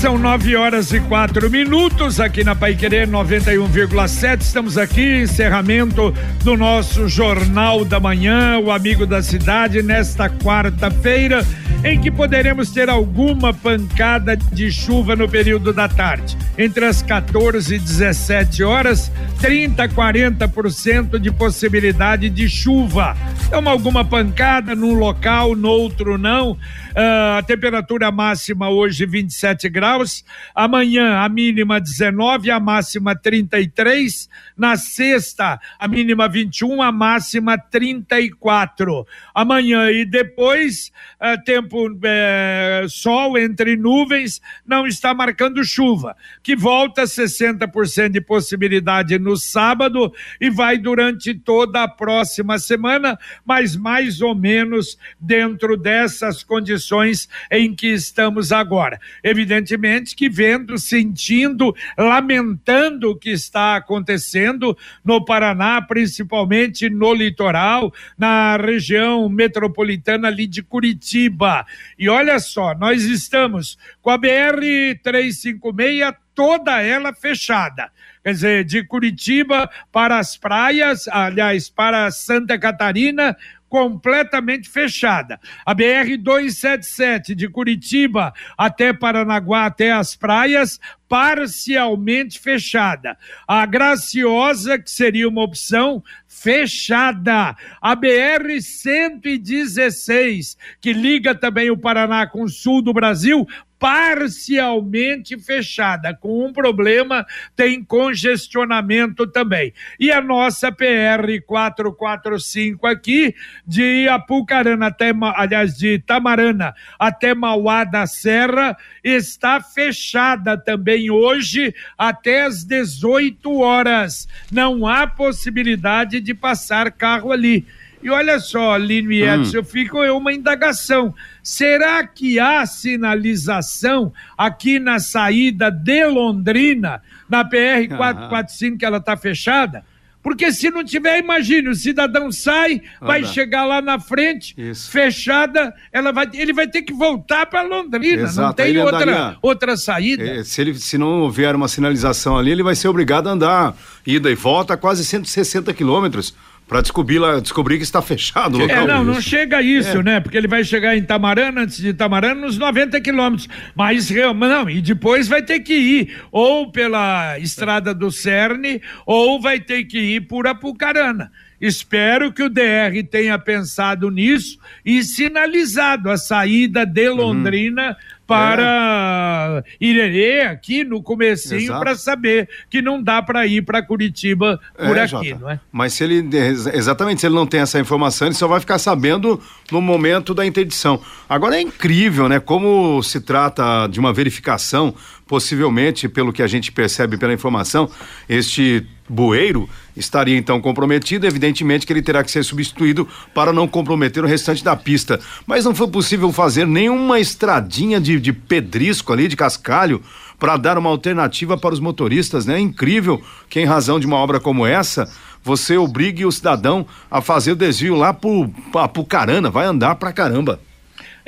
São nove horas e quatro minutos aqui na Pai Querer 91,7. Estamos aqui, encerramento do nosso Jornal da Manhã, o Amigo da Cidade, nesta quarta-feira, em que poderemos ter alguma pancada de chuva no período da tarde. Entre as 14 e 17 horas, 30 a 40% de possibilidade de chuva. Então, alguma pancada num local, no outro não. Uh, a temperatura máxima hoje 27 graus, amanhã a mínima 19, a máxima 33, na sexta a mínima 21, a máxima 34. Amanhã e depois uh, tempo uh, sol entre nuvens, não está marcando chuva, que volta 60% de possibilidade no sábado e vai durante toda a próxima semana, mas mais ou menos dentro dessas condições condições em que estamos agora. Evidentemente que vendo, sentindo, lamentando o que está acontecendo no Paraná, principalmente no litoral, na região metropolitana ali de Curitiba. E olha só, nós estamos com a BR 356 toda ela fechada. Quer dizer, de Curitiba para as praias, aliás, para Santa Catarina, completamente fechada. A BR 277 de Curitiba até Paranaguá, até as praias, parcialmente fechada. A Graciosa, que seria uma opção, fechada. A BR 116, que liga também o Paraná com o sul do Brasil, parcialmente fechada, com um problema, tem congestionamento também. E a nossa PR 445 aqui, de Apucarana até, aliás, de Tamarana até Mauá da Serra, está fechada também hoje até às 18 horas. Não há possibilidade de passar carro ali. E olha só, Lino e Edson, hum. eu fico é uma indagação. Será que há sinalização aqui na saída de Londrina, na PR 445, que ela está fechada? Porque se não tiver, imagine, o cidadão sai, vai chegar lá na frente, Isso. fechada, ela vai, ele vai ter que voltar para Londrina, Exato. não tem outra, andaria, outra saída. É, se, ele, se não houver uma sinalização ali, ele vai ser obrigado a andar ida e volta quase 160 quilômetros para descobrir, descobrir que está fechado o local. É, não, não chega a isso, é. né? Porque ele vai chegar em Tamarana, antes de Tamarana, nos 90 quilômetros. Mas, não, e depois vai ter que ir ou pela estrada do Cerne, ou vai ter que ir por Apucarana. Espero que o DR tenha pensado nisso e sinalizado a saída de uhum. Londrina uhum para é. Irerê aqui no comecinho para saber que não dá para ir para Curitiba por é, aqui, Jota. não é? Mas se ele exatamente se ele não tem essa informação, ele só vai ficar sabendo no momento da interdição. Agora é incrível, né? Como se trata de uma verificação, possivelmente, pelo que a gente percebe pela informação, este bueiro estaria então comprometido, evidentemente que ele terá que ser substituído para não comprometer o restante da pista. Mas não foi possível fazer nenhuma estradinha de, de pedrisco ali, de cascalho, para dar uma alternativa para os motoristas, né? É incrível que em razão de uma obra como essa, você obrigue o cidadão a fazer o desvio lá pro, pra, pro carana, vai andar pra caramba.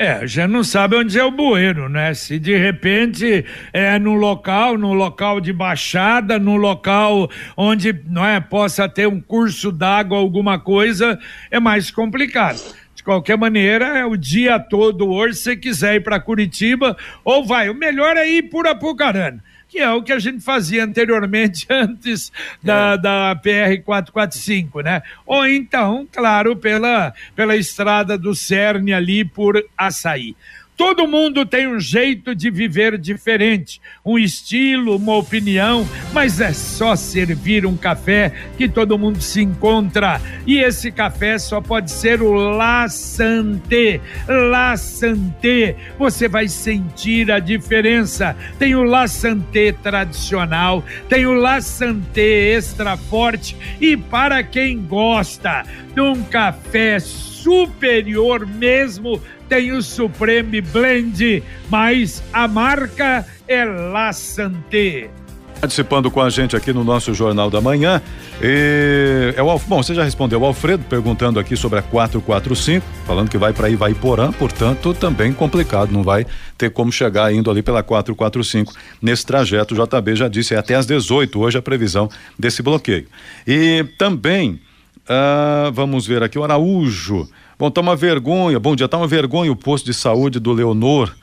É, já não sabe onde é o bueiro, né? Se de repente é no local, no local de baixada, no local onde não é possa ter um curso d'água, alguma coisa, é mais complicado. De qualquer maneira, é o dia todo hoje, se quiser ir para Curitiba, ou vai. O melhor é ir por Apucarana que é o que a gente fazia anteriormente, antes da, é. da PR 445, né? Ou então, claro, pela, pela estrada do Cerne ali por Açaí. Todo mundo tem um jeito de viver diferente, um estilo, uma opinião, mas é só servir um café que todo mundo se encontra. E esse café só pode ser o La Santé. La Santé, você vai sentir a diferença. Tem o La Santé tradicional, tem o La Santé extra forte e para quem gosta de um café superior mesmo tem o Supreme Blend, mas a marca é La Santé. Participando com a gente aqui no nosso Jornal da Manhã. E, é o, bom, você já respondeu o Alfredo perguntando aqui sobre a 445, falando que vai para Ivaiporã, portanto, também complicado, não vai ter como chegar indo ali pela 445 nesse trajeto. O JB já disse, é até às 18 hoje a previsão desse bloqueio. E também, ah, vamos ver aqui, o Araújo. Bom, tá uma vergonha, bom dia, tá uma vergonha o posto de saúde do Leonor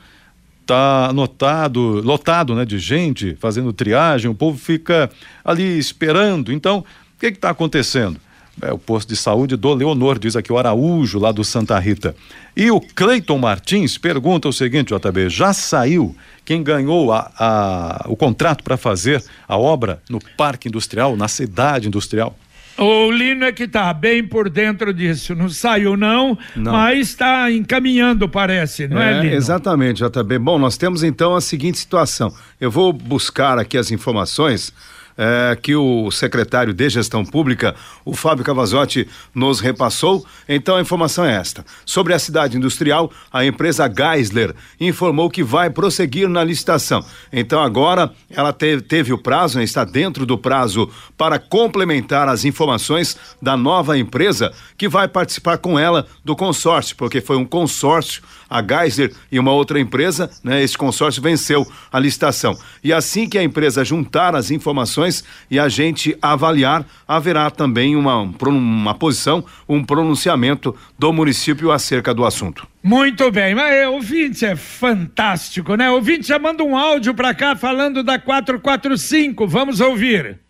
tá anotado, lotado, né, de gente fazendo triagem, o povo fica ali esperando. Então, o que está acontecendo? É o posto de saúde do Leonor, diz aqui o Araújo, lá do Santa Rita. E o Cleiton Martins pergunta o seguinte, JB, já saiu quem ganhou a, a o contrato para fazer a obra no Parque Industrial, na cidade industrial? O Lino é que está bem por dentro disso. Não saiu, não, não. mas está encaminhando, parece, não é, é Lino? Exatamente, JB. Bom, nós temos então a seguinte situação. Eu vou buscar aqui as informações é, que o secretário de Gestão Pública, o Fábio Cavazotti, nos repassou. Então a informação é esta. Sobre a cidade industrial, a empresa Geisler informou que vai prosseguir na licitação. Então agora ela teve, teve o prazo, né, está dentro do prazo para complementar as informações da nova empresa que vai participar com ela do consórcio, porque foi um consórcio a Geyser e uma outra empresa, né? Esse consórcio venceu a licitação. E assim que a empresa juntar as informações e a gente avaliar, haverá também uma, uma posição, um pronunciamento do município acerca do assunto. Muito bem, mas é, ouvinte é fantástico, né? Ouvinte já manda um áudio para cá falando da 445. Vamos ouvir.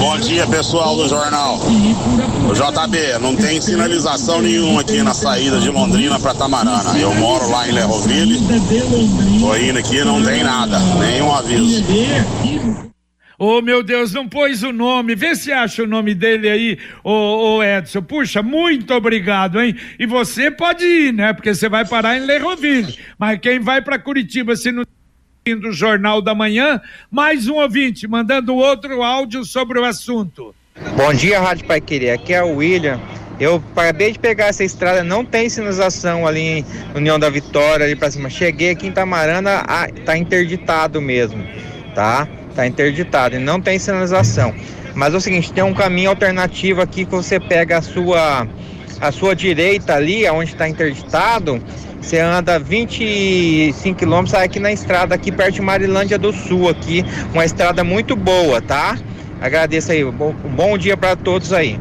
Bom dia, pessoal do jornal. O JB, não tem sinalização nenhuma aqui na saída de Londrina para Tamarana. Eu moro lá em Lerroville. Tô indo aqui, não tem nada, nenhum aviso. Oh, meu Deus, não pôs o nome. Vê se acha o nome dele aí, ô, ô Edson. Puxa, muito obrigado, hein? E você pode ir, né? Porque você vai parar em Lerroville. Mas quem vai para Curitiba, se não do Jornal da Manhã, mais um ouvinte mandando outro áudio sobre o assunto. Bom dia, Rádio Pai Querer. Aqui é o William. Eu acabei de pegar essa estrada, não tem sinalização ali em União da Vitória, ali pra cima. Cheguei aqui em Tamarana, ah, tá interditado mesmo, tá? Tá interditado e não tem sinalização. Mas é o seguinte, tem um caminho alternativo aqui que você pega a sua a sua direita ali, onde está interditado, você anda 25 quilômetros, sai aqui na estrada, aqui perto de Marilândia do Sul, aqui, uma estrada muito boa, tá? Agradeço aí, bom, bom dia para todos aí.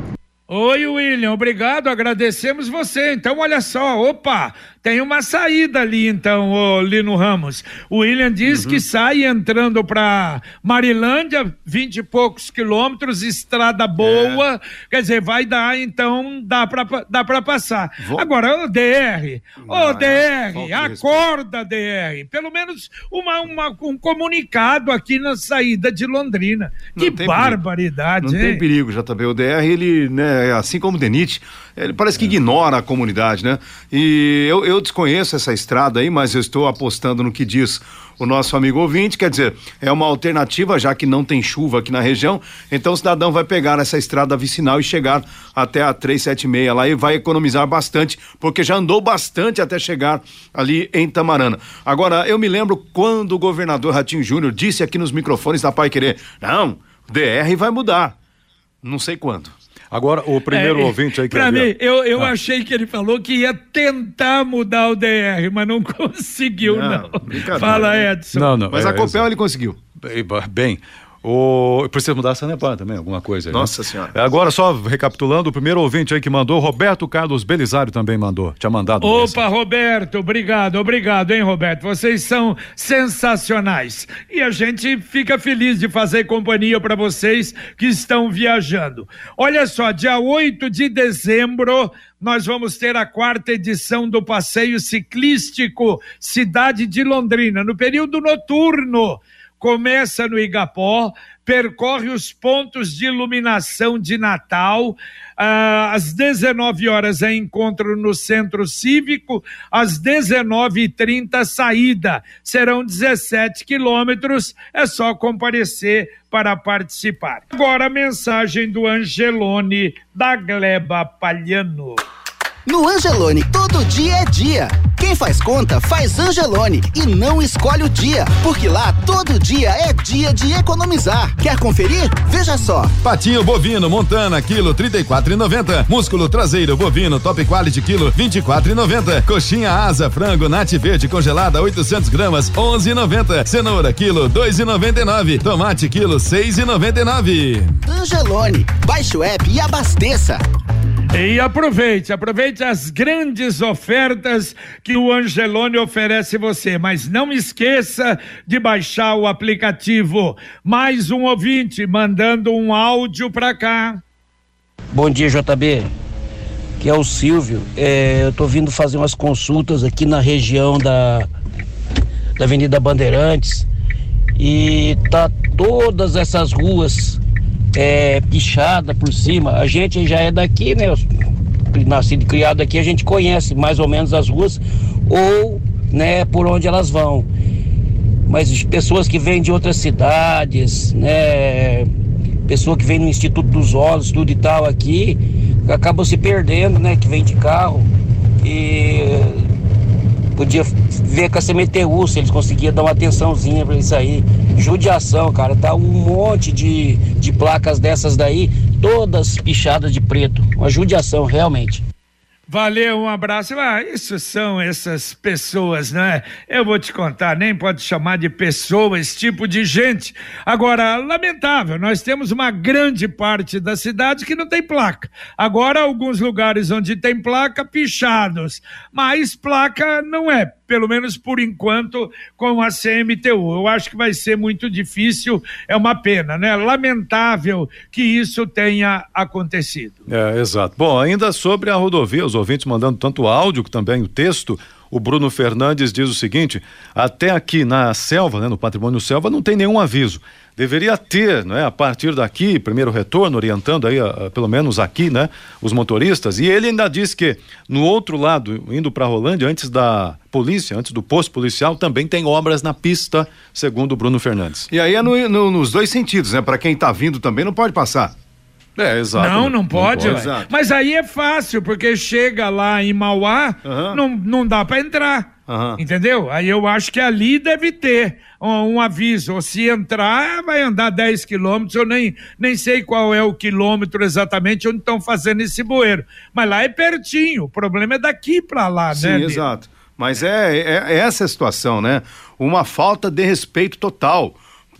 Oi, William, obrigado, agradecemos você. Então, olha só, opa, tem uma saída ali, então, ô Lino Ramos. O William diz uhum. que sai entrando para Marilândia, vinte e poucos quilômetros, estrada boa. É. Quer dizer, vai dar, então, dá para dá pra passar. Vou... Agora, o DR, ô DR, acorda, DR. Pelo menos uma, uma, um comunicado aqui na saída de Londrina. Não que barbaridade, perigo. Não hein? tem perigo, JB. O DR, ele, né, assim como o Denit, ele parece que é. ignora a comunidade, né? E eu, eu desconheço essa estrada aí, mas eu estou apostando no que diz o nosso amigo ouvinte, quer dizer, é uma alternativa, já que não tem chuva aqui na região, então o cidadão vai pegar essa estrada vicinal e chegar até a 376 lá e vai economizar bastante, porque já andou bastante até chegar ali em Tamarana. Agora, eu me lembro quando o governador Ratinho Júnior disse aqui nos microfones da Pai Querer, não, DR vai mudar. Não sei quando. Agora, o primeiro é, ouvinte aí que Para mim, eu, eu ah. achei que ele falou que ia tentar mudar o DR, mas não conseguiu, não. não. Fala, Edson. Não, não. Mas é, a Copel ele conseguiu. Bem, o... Precisa mudar a Sanepar também, alguma coisa. Né? Nossa né? Senhora. Agora, só recapitulando, o primeiro ouvinte aí que mandou, Roberto Carlos Belisário também mandou. Tinha mandado. Opa, Roberto, obrigado, obrigado, hein, Roberto? Vocês são sensacionais. E a gente fica feliz de fazer companhia para vocês que estão viajando. Olha só, dia 8 de dezembro, nós vamos ter a quarta edição do passeio ciclístico Cidade de Londrina, no período noturno começa no Igapó, percorre os pontos de iluminação de Natal. Ah, às 19 horas é encontro no Centro Cívico, às 19h30 saída. Serão 17 quilômetros, é só comparecer para participar. Agora a mensagem do Angelone, da Gleba Palhano. No Angelone, todo dia é dia. Quem faz conta faz Angelone e não escolhe o dia, porque lá todo dia é dia de economizar. Quer conferir? Veja só. Patinho bovino Montana quilo 34,90. Músculo traseiro bovino Top Quality quilo 24,90. Coxinha asa frango Nat Verde congelada 800 gramas 11,90. Cenoura quilo 2,99. Tomate quilo 6,99. Angelone, baixe o app e abasteça. E aproveite, aproveite as grandes ofertas que o Angelone oferece você, mas não esqueça de baixar o aplicativo. Mais um ouvinte mandando um áudio para cá. Bom dia, JB. Que é o Silvio. É, eu tô vindo fazer umas consultas aqui na região da, da Avenida Bandeirantes e tá todas essas ruas é, pichada por cima. A gente já é daqui, né? Nascido e criado aqui, a gente conhece mais ou menos as ruas ou, né, por onde elas vão. Mas pessoas que vêm de outras cidades, né, pessoa que vem no Instituto dos Olhos, tudo e tal aqui, acabam se perdendo, né, que vem de carro e podia ver com a CMTU se eles conseguiam dar uma atençãozinha para isso aí. Judiação, cara, tá um monte de, de placas dessas daí, todas pichadas de preto. Uma judiação, realmente. Valeu, um abraço. Ah, isso são essas pessoas, né? Eu vou te contar, nem pode chamar de pessoa esse tipo de gente. Agora, lamentável, nós temos uma grande parte da cidade que não tem placa. Agora, alguns lugares onde tem placa, pichados. Mas placa não é pelo menos por enquanto, com a CMTU. Eu acho que vai ser muito difícil, é uma pena, né? Lamentável que isso tenha acontecido. É, exato. Bom, ainda sobre a rodovia, os ouvintes mandando tanto áudio que também o texto. O Bruno Fernandes diz o seguinte: até aqui na selva, né, no patrimônio selva, não tem nenhum aviso deveria ter, não é, a partir daqui, primeiro retorno, orientando aí, a, a, pelo menos aqui, né, os motoristas. E ele ainda diz que no outro lado, indo para Rolândia, antes da polícia, antes do posto policial, também tem obras na pista, segundo o Bruno Fernandes. E aí é no, no, nos dois sentidos, né? Para quem está vindo também não pode passar. É, exato. Não, não pode. Não pode Mas aí é fácil, porque chega lá em Mauá, uhum. não, não dá para entrar. Uhum. Entendeu? Aí eu acho que ali deve ter um, um aviso. Se entrar, vai andar 10 quilômetros. Eu nem, nem sei qual é o quilômetro exatamente onde estão fazendo esse bueiro. Mas lá é pertinho. O problema é daqui para lá, Sim, né? Sim, exato. Mas é, é, é essa a situação, né? Uma falta de respeito total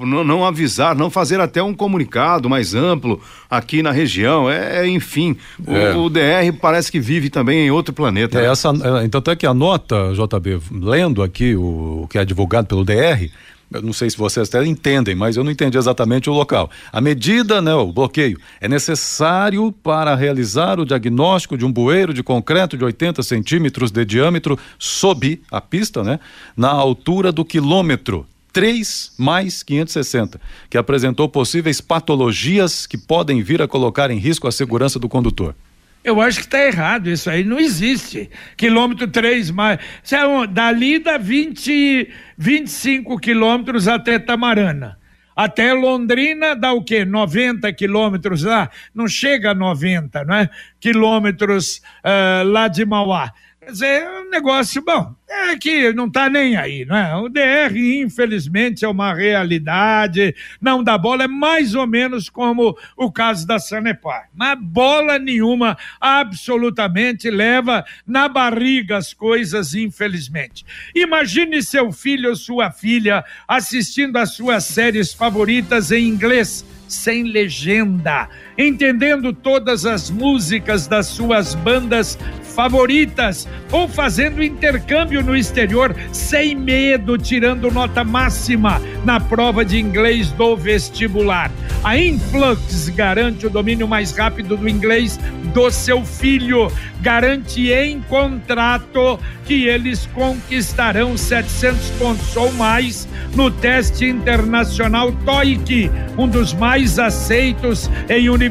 não, não, avisar, não fazer até um comunicado mais amplo aqui na região. É, é enfim, é. O, o, DR parece que vive também em outro planeta. É, né? essa, é, então até que a nota, JB, lendo aqui o, o que é divulgado pelo DR, eu não sei se vocês até entendem, mas eu não entendi exatamente o local. A medida, né, o bloqueio, é necessário para realizar o diagnóstico de um bueiro de concreto de 80 centímetros de diâmetro sob a pista, né, na altura do quilômetro 3 mais 560, que apresentou possíveis patologias que podem vir a colocar em risco a segurança do condutor. Eu acho que está errado, isso aí não existe. Quilômetro 3 mais. É dali dá 20, 25 quilômetros até Tamarana. Até Londrina dá o quê? 90 quilômetros lá? Não chega a 90, não é? Quilômetros uh, lá de Mauá. Quer dizer, é um negócio bom. É que não está nem aí, não é? O DR, infelizmente, é uma realidade, não dá bola, é mais ou menos como o caso da Sanepar. Mas bola nenhuma, absolutamente, leva na barriga as coisas, infelizmente. Imagine seu filho ou sua filha assistindo às suas séries favoritas em inglês sem legenda, entendendo todas as músicas das suas bandas favoritas ou fazendo intercâmbio no exterior sem medo, tirando nota máxima na prova de inglês do vestibular. A Influx garante o domínio mais rápido do inglês do seu filho, garante em contrato que eles conquistarão 700 pontos ou mais no teste internacional TOEIC, um dos mais aceitos em universidades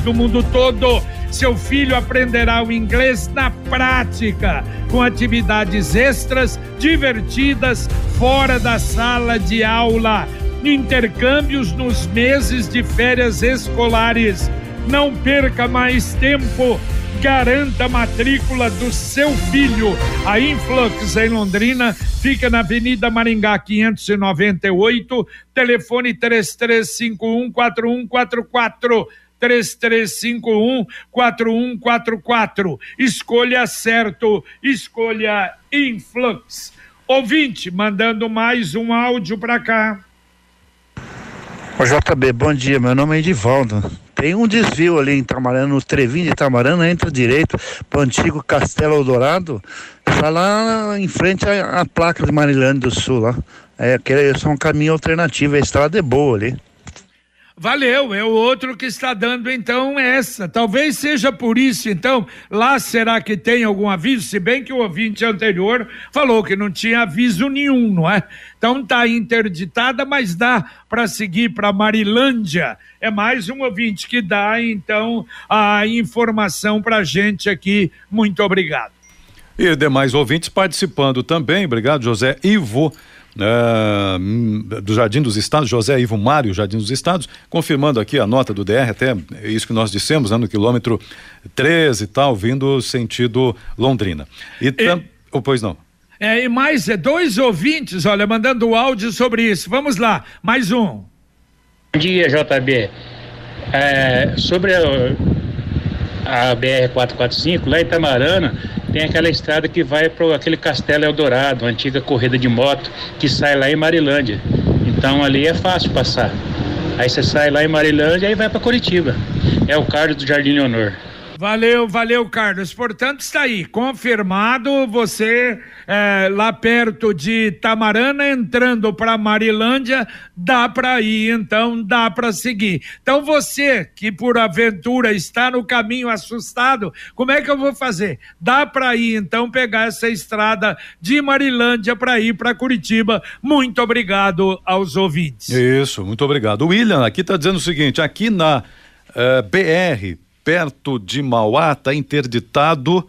do mundo todo. Seu filho aprenderá o inglês na prática, com atividades extras, divertidas, fora da sala de aula, intercâmbios nos meses de férias escolares Não perca mais tempo. Garanta a matrícula do seu filho. A Influx em Londrina fica na Avenida Maringá 598, telefone 3351 4144. 3351 4144. Escolha certo, escolha Influx. Ouvinte, mandando mais um áudio para cá. Ô JB, bom dia. Meu nome é Edivaldo. Tem um desvio ali em Tamarana, no Trevinho de Tamarana, entra direito para o antigo Castelo Eldorado. Está lá em frente à, à placa de Marilândia do Sul. Lá. É, que é só um caminho alternativo. A estrada é boa ali. Valeu, é o outro que está dando então essa. Talvez seja por isso, então, lá será que tem algum aviso? Se bem que o ouvinte anterior falou que não tinha aviso nenhum, não é? Então tá interditada, mas dá para seguir para Marilândia. É mais um ouvinte que dá então a informação para gente aqui. Muito obrigado. E demais ouvintes participando também. Obrigado, José Ivo uh, do Jardim dos Estados, José Ivo Mário, Jardim dos Estados, confirmando aqui a nota do DR, até isso que nós dissemos, né, no quilômetro 13 e tal, vindo sentido Londrina. E, tam... oh, pois não. É, e mais é, dois ouvintes, olha, mandando áudio sobre isso. Vamos lá, mais um. Bom dia, JB. É, sobre a, a BR-445, lá em Itamarana, tem aquela estrada que vai para aquele Castelo Eldorado, antiga corrida de moto, que sai lá em Marilândia. Então ali é fácil passar. Aí você sai lá em Marilândia e vai para Curitiba. É o Carlos do Jardim Leonor. Valeu, valeu, Carlos. Portanto, está aí, confirmado você é, lá perto de Tamarana, entrando para Marilândia, dá para ir, então dá para seguir. Então, você que por aventura está no caminho assustado, como é que eu vou fazer? Dá para ir, então, pegar essa estrada de Marilândia para ir para Curitiba. Muito obrigado aos ouvintes. Isso, muito obrigado. William aqui está dizendo o seguinte: aqui na uh, eh, BR perto de Mauá, está interditado.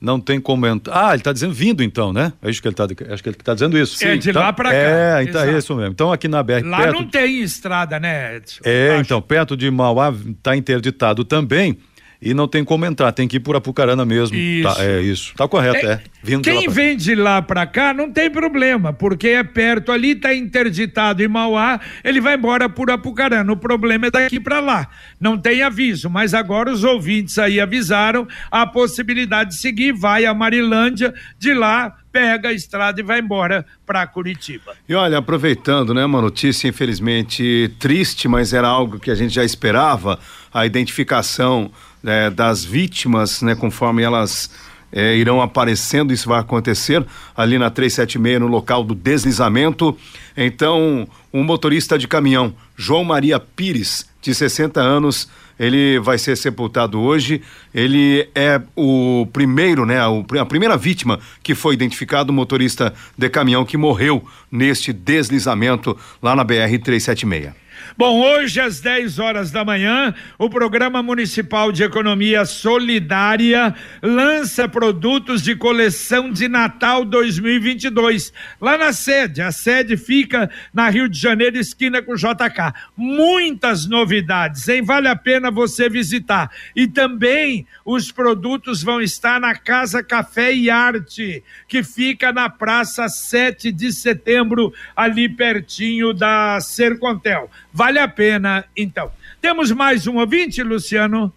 Não tem como entrar. Ah, ele está dizendo vindo então, né? É isso que ele está acho que ele está dizendo isso. É, de tá, lá para cá. É, então é isso mesmo. Então aqui na BR. Lá perto, não tem estrada, né, Edson? É, então, perto de Mauá está interditado também e não tem como entrar, tem que ir por Apucarana mesmo. Isso. Tá, é isso. Tá correto, é. é. Vindo Quem vem de lá para cá não tem problema, porque é perto ali, tá interditado em Mauá, ele vai embora por Apucarana. O problema é daqui para lá. Não tem aviso, mas agora os ouvintes aí avisaram a possibilidade de seguir, vai a Marilândia, de lá pega a estrada e vai embora para Curitiba. E olha, aproveitando, né, uma notícia infelizmente triste, mas era algo que a gente já esperava, a identificação é, das vítimas, né, conforme elas é, irão aparecendo, isso vai acontecer ali na 376, no local do deslizamento. Então, um motorista de caminhão, João Maria Pires, de 60 anos, ele vai ser sepultado hoje. Ele é o primeiro, né, a primeira vítima que foi identificado, o motorista de caminhão que morreu neste deslizamento lá na BR 376. Bom, hoje às 10 horas da manhã, o Programa Municipal de Economia Solidária lança produtos de coleção de Natal 2022 lá na sede. A sede fica na Rio de Janeiro, esquina com JK. Muitas novidades, hein? Vale a pena você visitar. E também os produtos vão estar na Casa Café e Arte, que fica na Praça 7 de Setembro, ali pertinho da Sercontel. Vale a pena, então. Temos mais um ouvinte, Luciano?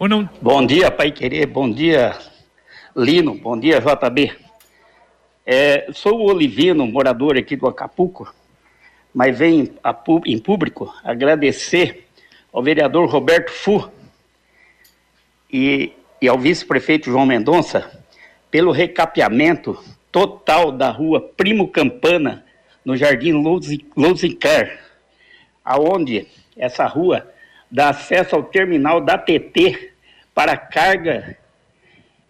Ou não? Bom dia, Pai Querer. Bom dia, Lino. Bom dia, JB. É, sou o Olivino, morador aqui do Acapulco, mas venho a, em público agradecer ao vereador Roberto Fu e, e ao vice-prefeito João Mendonça pelo recapeamento total da rua Primo Campana no Jardim Lousicar, aonde essa rua dá acesso ao terminal da TT para carga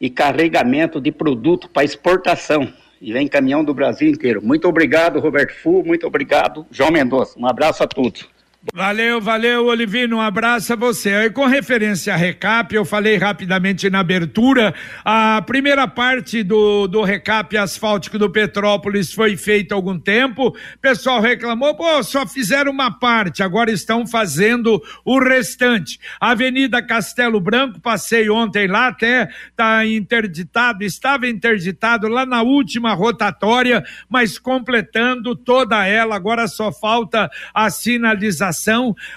e carregamento de produto para exportação. E vem caminhão do Brasil inteiro. Muito obrigado, Roberto Fu, muito obrigado, João Mendonça. Um abraço a todos. Valeu, valeu, Olivino. Um abraço a você. E com referência a recap, eu falei rapidamente na abertura. A primeira parte do, do recap asfáltico do Petrópolis foi feita há algum tempo. O pessoal reclamou, pô, só fizeram uma parte, agora estão fazendo o restante. Avenida Castelo Branco, passei ontem lá, até tá interditado, estava interditado lá na última rotatória, mas completando toda ela, agora só falta a sinalização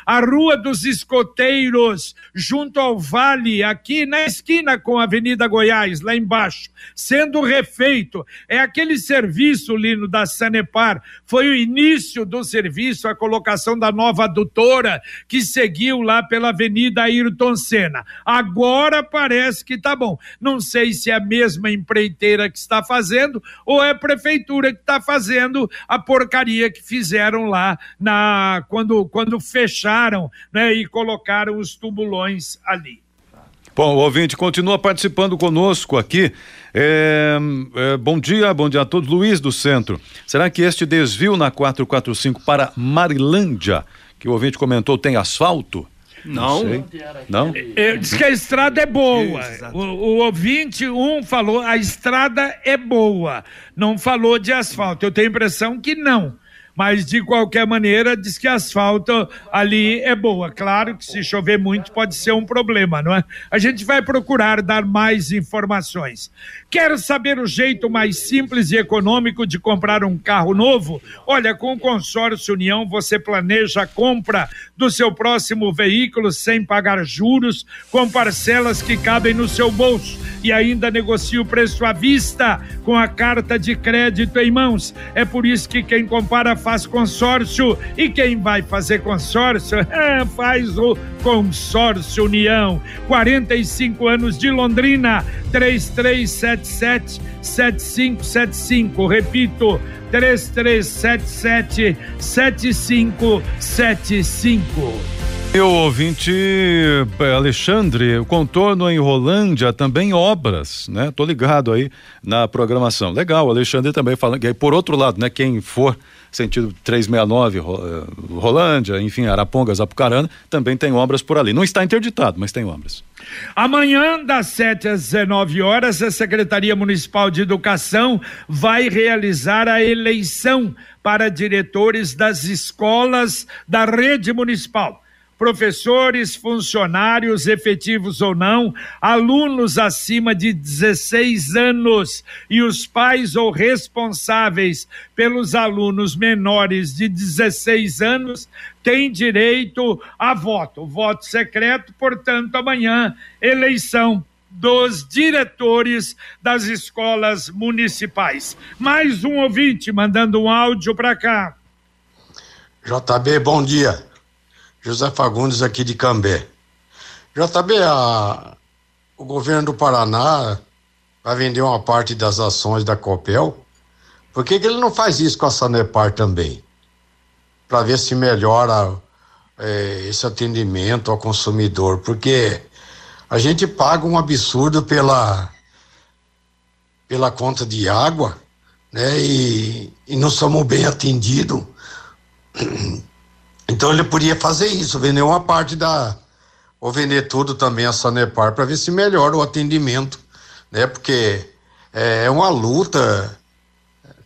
a Rua dos Escoteiros, junto ao Vale, aqui na esquina com a Avenida Goiás, lá embaixo, sendo refeito. É aquele serviço, Lino, da Sanepar. Foi o início do serviço, a colocação da nova adutora que seguiu lá pela Avenida Ayrton Senna. Agora parece que tá bom. Não sei se é a mesma empreiteira que está fazendo ou é a prefeitura que está fazendo a porcaria que fizeram lá na quando, quando quando fecharam né, e colocaram os tubulões ali. Bom, o ouvinte continua participando conosco aqui. É, é, bom dia, bom dia a todos. Luiz do Centro. Será que este desvio na 445 para Marilândia, que o ouvinte comentou, tem asfalto? Não. Não? Não? É, diz que a estrada é boa. O, o, ouvinte, um falou, a estrada é boa. Não falou de asfalto. Eu tenho a impressão que não mas de qualquer maneira diz que asfalto ali é boa. Claro que se chover muito pode ser um problema, não é? A gente vai procurar dar mais informações. Quer saber o jeito mais simples e econômico de comprar um carro novo? Olha, com o consórcio União você planeja a compra do seu próximo veículo sem pagar juros, com parcelas que cabem no seu bolso e ainda negocia o preço à vista com a carta de crédito em mãos. É por isso que quem compara faz consórcio e quem vai fazer consórcio é, faz o Consórcio União. 45 anos de Londrina, 3377 7575. Repito, 3377 7575. Meu ouvinte eh, Alexandre, o contorno em Rolândia também obras, né? Tô ligado aí na programação. Legal, Alexandre também falando que por outro lado, né, quem for sentido 369 eh, Rolândia, enfim, Arapongas, Apucarana, também tem obras por ali. Não está interditado, mas tem obras. Amanhã, das 7 às 19 horas, a Secretaria Municipal de Educação vai realizar a eleição para diretores das escolas da rede municipal professores, funcionários, efetivos ou não, alunos acima de 16 anos e os pais ou responsáveis pelos alunos menores de 16 anos têm direito a voto. Voto secreto, portanto, amanhã, eleição dos diretores das escolas municipais. Mais um ouvinte mandando um áudio para cá. JB, bom dia. José Fagundes aqui de Cambé. JB, a, o governo do Paraná vai vender uma parte das ações da Copel. Por que, que ele não faz isso com a Sanepar também? Para ver se melhora é, esse atendimento ao consumidor. Porque a gente paga um absurdo pela, pela conta de água, né? E, e não somos bem atendidos. Então ele podia fazer isso, vender uma parte da. ou vender tudo também a Sanepar para ver se melhora o atendimento, né? Porque é, é uma luta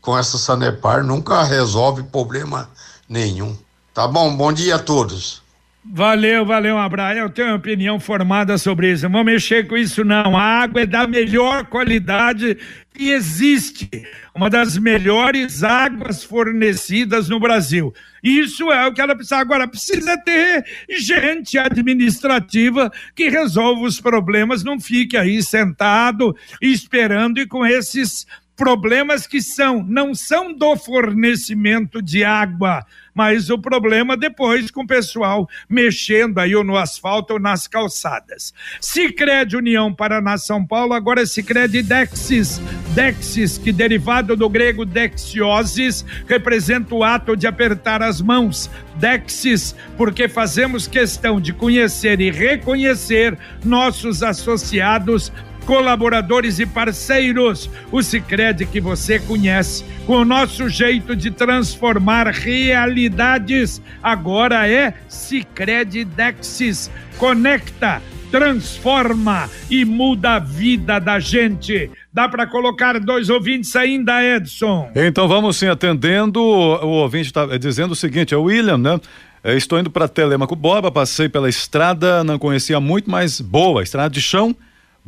com essa Sanepar, nunca resolve problema nenhum. Tá bom, bom dia a todos. Valeu, valeu, abraço. Eu tenho uma opinião formada sobre isso. Não vou mexer com isso, não. A água é da melhor qualidade que existe. Uma das melhores águas fornecidas no Brasil. Isso é o que ela precisa. Agora, precisa ter gente administrativa que resolva os problemas, não fique aí sentado esperando e com esses problemas que são, não são do fornecimento de água, mas o problema depois com o pessoal mexendo aí ou no asfalto ou nas calçadas. Sicredi União Paraná São Paulo, agora Sicredi Dexis. Dexis, que derivado do grego dexiosis, representa o ato de apertar as mãos. Dexis, porque fazemos questão de conhecer e reconhecer nossos associados colaboradores e parceiros. O Sicredi que você conhece, com o nosso jeito de transformar realidades. Agora é Sicredi Dexis. Conecta transforma e muda a vida da gente. Dá para colocar dois ouvintes ainda, Edson? Então vamos sim atendendo. O ouvinte está dizendo o seguinte: é o William, né? É, estou indo para Telemaco Boba, passei pela estrada, não conhecia muito, mas boa, estrada de chão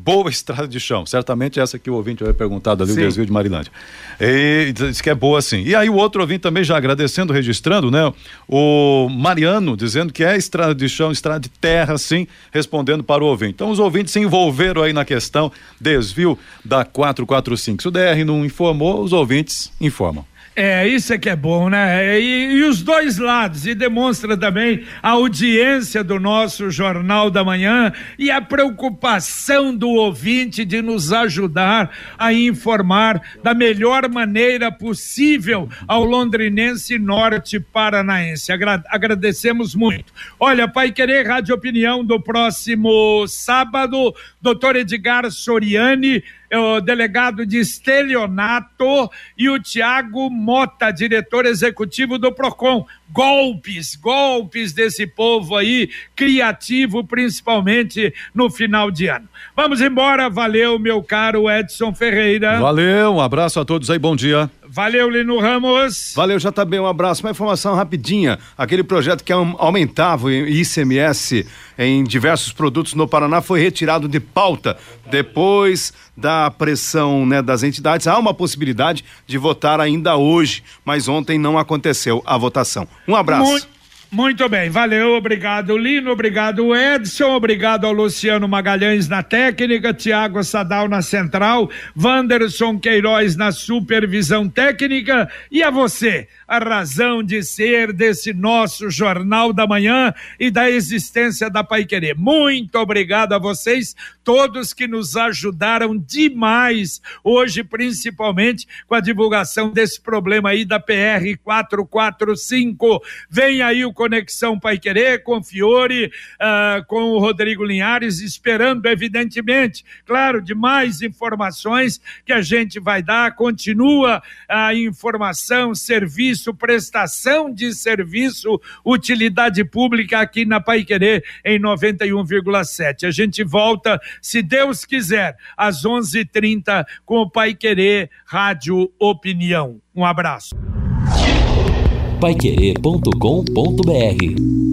boa estrada de chão. Certamente essa que o ouvinte vai perguntado ali, Sim. o desvio de Marilândia. E diz que é boa sim. E aí o outro ouvinte também já agradecendo, registrando, né? O Mariano dizendo que é estrada de chão, estrada de terra, sim, respondendo para o ouvinte. Então os ouvintes se envolveram aí na questão desvio da 445. Se o DR não informou, os ouvintes informam. É, isso é que é bom, né? E, e, os dois lados, e demonstra também a audiência do nosso Jornal da Manhã e a preocupação do ouvinte de nos ajudar a informar da melhor maneira possível ao londrinense norte paranaense. Agra agradecemos muito. Olha, Pai Querer Rádio Opinião do próximo sábado, doutor Edgar Soriani o delegado de estelionato, e o Tiago Mota, diretor executivo do PROCON. Golpes, golpes desse povo aí, criativo, principalmente no final de ano. Vamos embora, valeu, meu caro Edson Ferreira. Valeu, um abraço a todos aí, bom dia. Valeu, Lino Ramos. Valeu, JB, um abraço. Uma informação rapidinha: aquele projeto que aumentava o ICMS em diversos produtos no Paraná foi retirado de pauta depois da pressão né, das entidades. Há uma possibilidade de votar ainda hoje, mas ontem não aconteceu a votação. Um abraço. Muito... Muito bem, valeu, obrigado Lino, obrigado Edson, obrigado ao Luciano Magalhães na técnica, Tiago Sadal na central, Wanderson Queiroz na supervisão técnica e a você, a razão de ser desse nosso Jornal da Manhã e da existência da Pai Querer. Muito obrigado a vocês, todos que nos ajudaram demais hoje, principalmente com a divulgação desse problema aí da PR 445. Vem aí o Conexão Pai Querer, com Fiore, uh, com o Rodrigo Linhares, esperando, evidentemente, claro, de mais informações que a gente vai dar. Continua a informação, serviço, prestação de serviço, utilidade pública aqui na Pai Querer em 91,7. A gente volta, se Deus quiser, às 11:30 com o Pai Querer Rádio Opinião. Um abraço paiquerê.com.br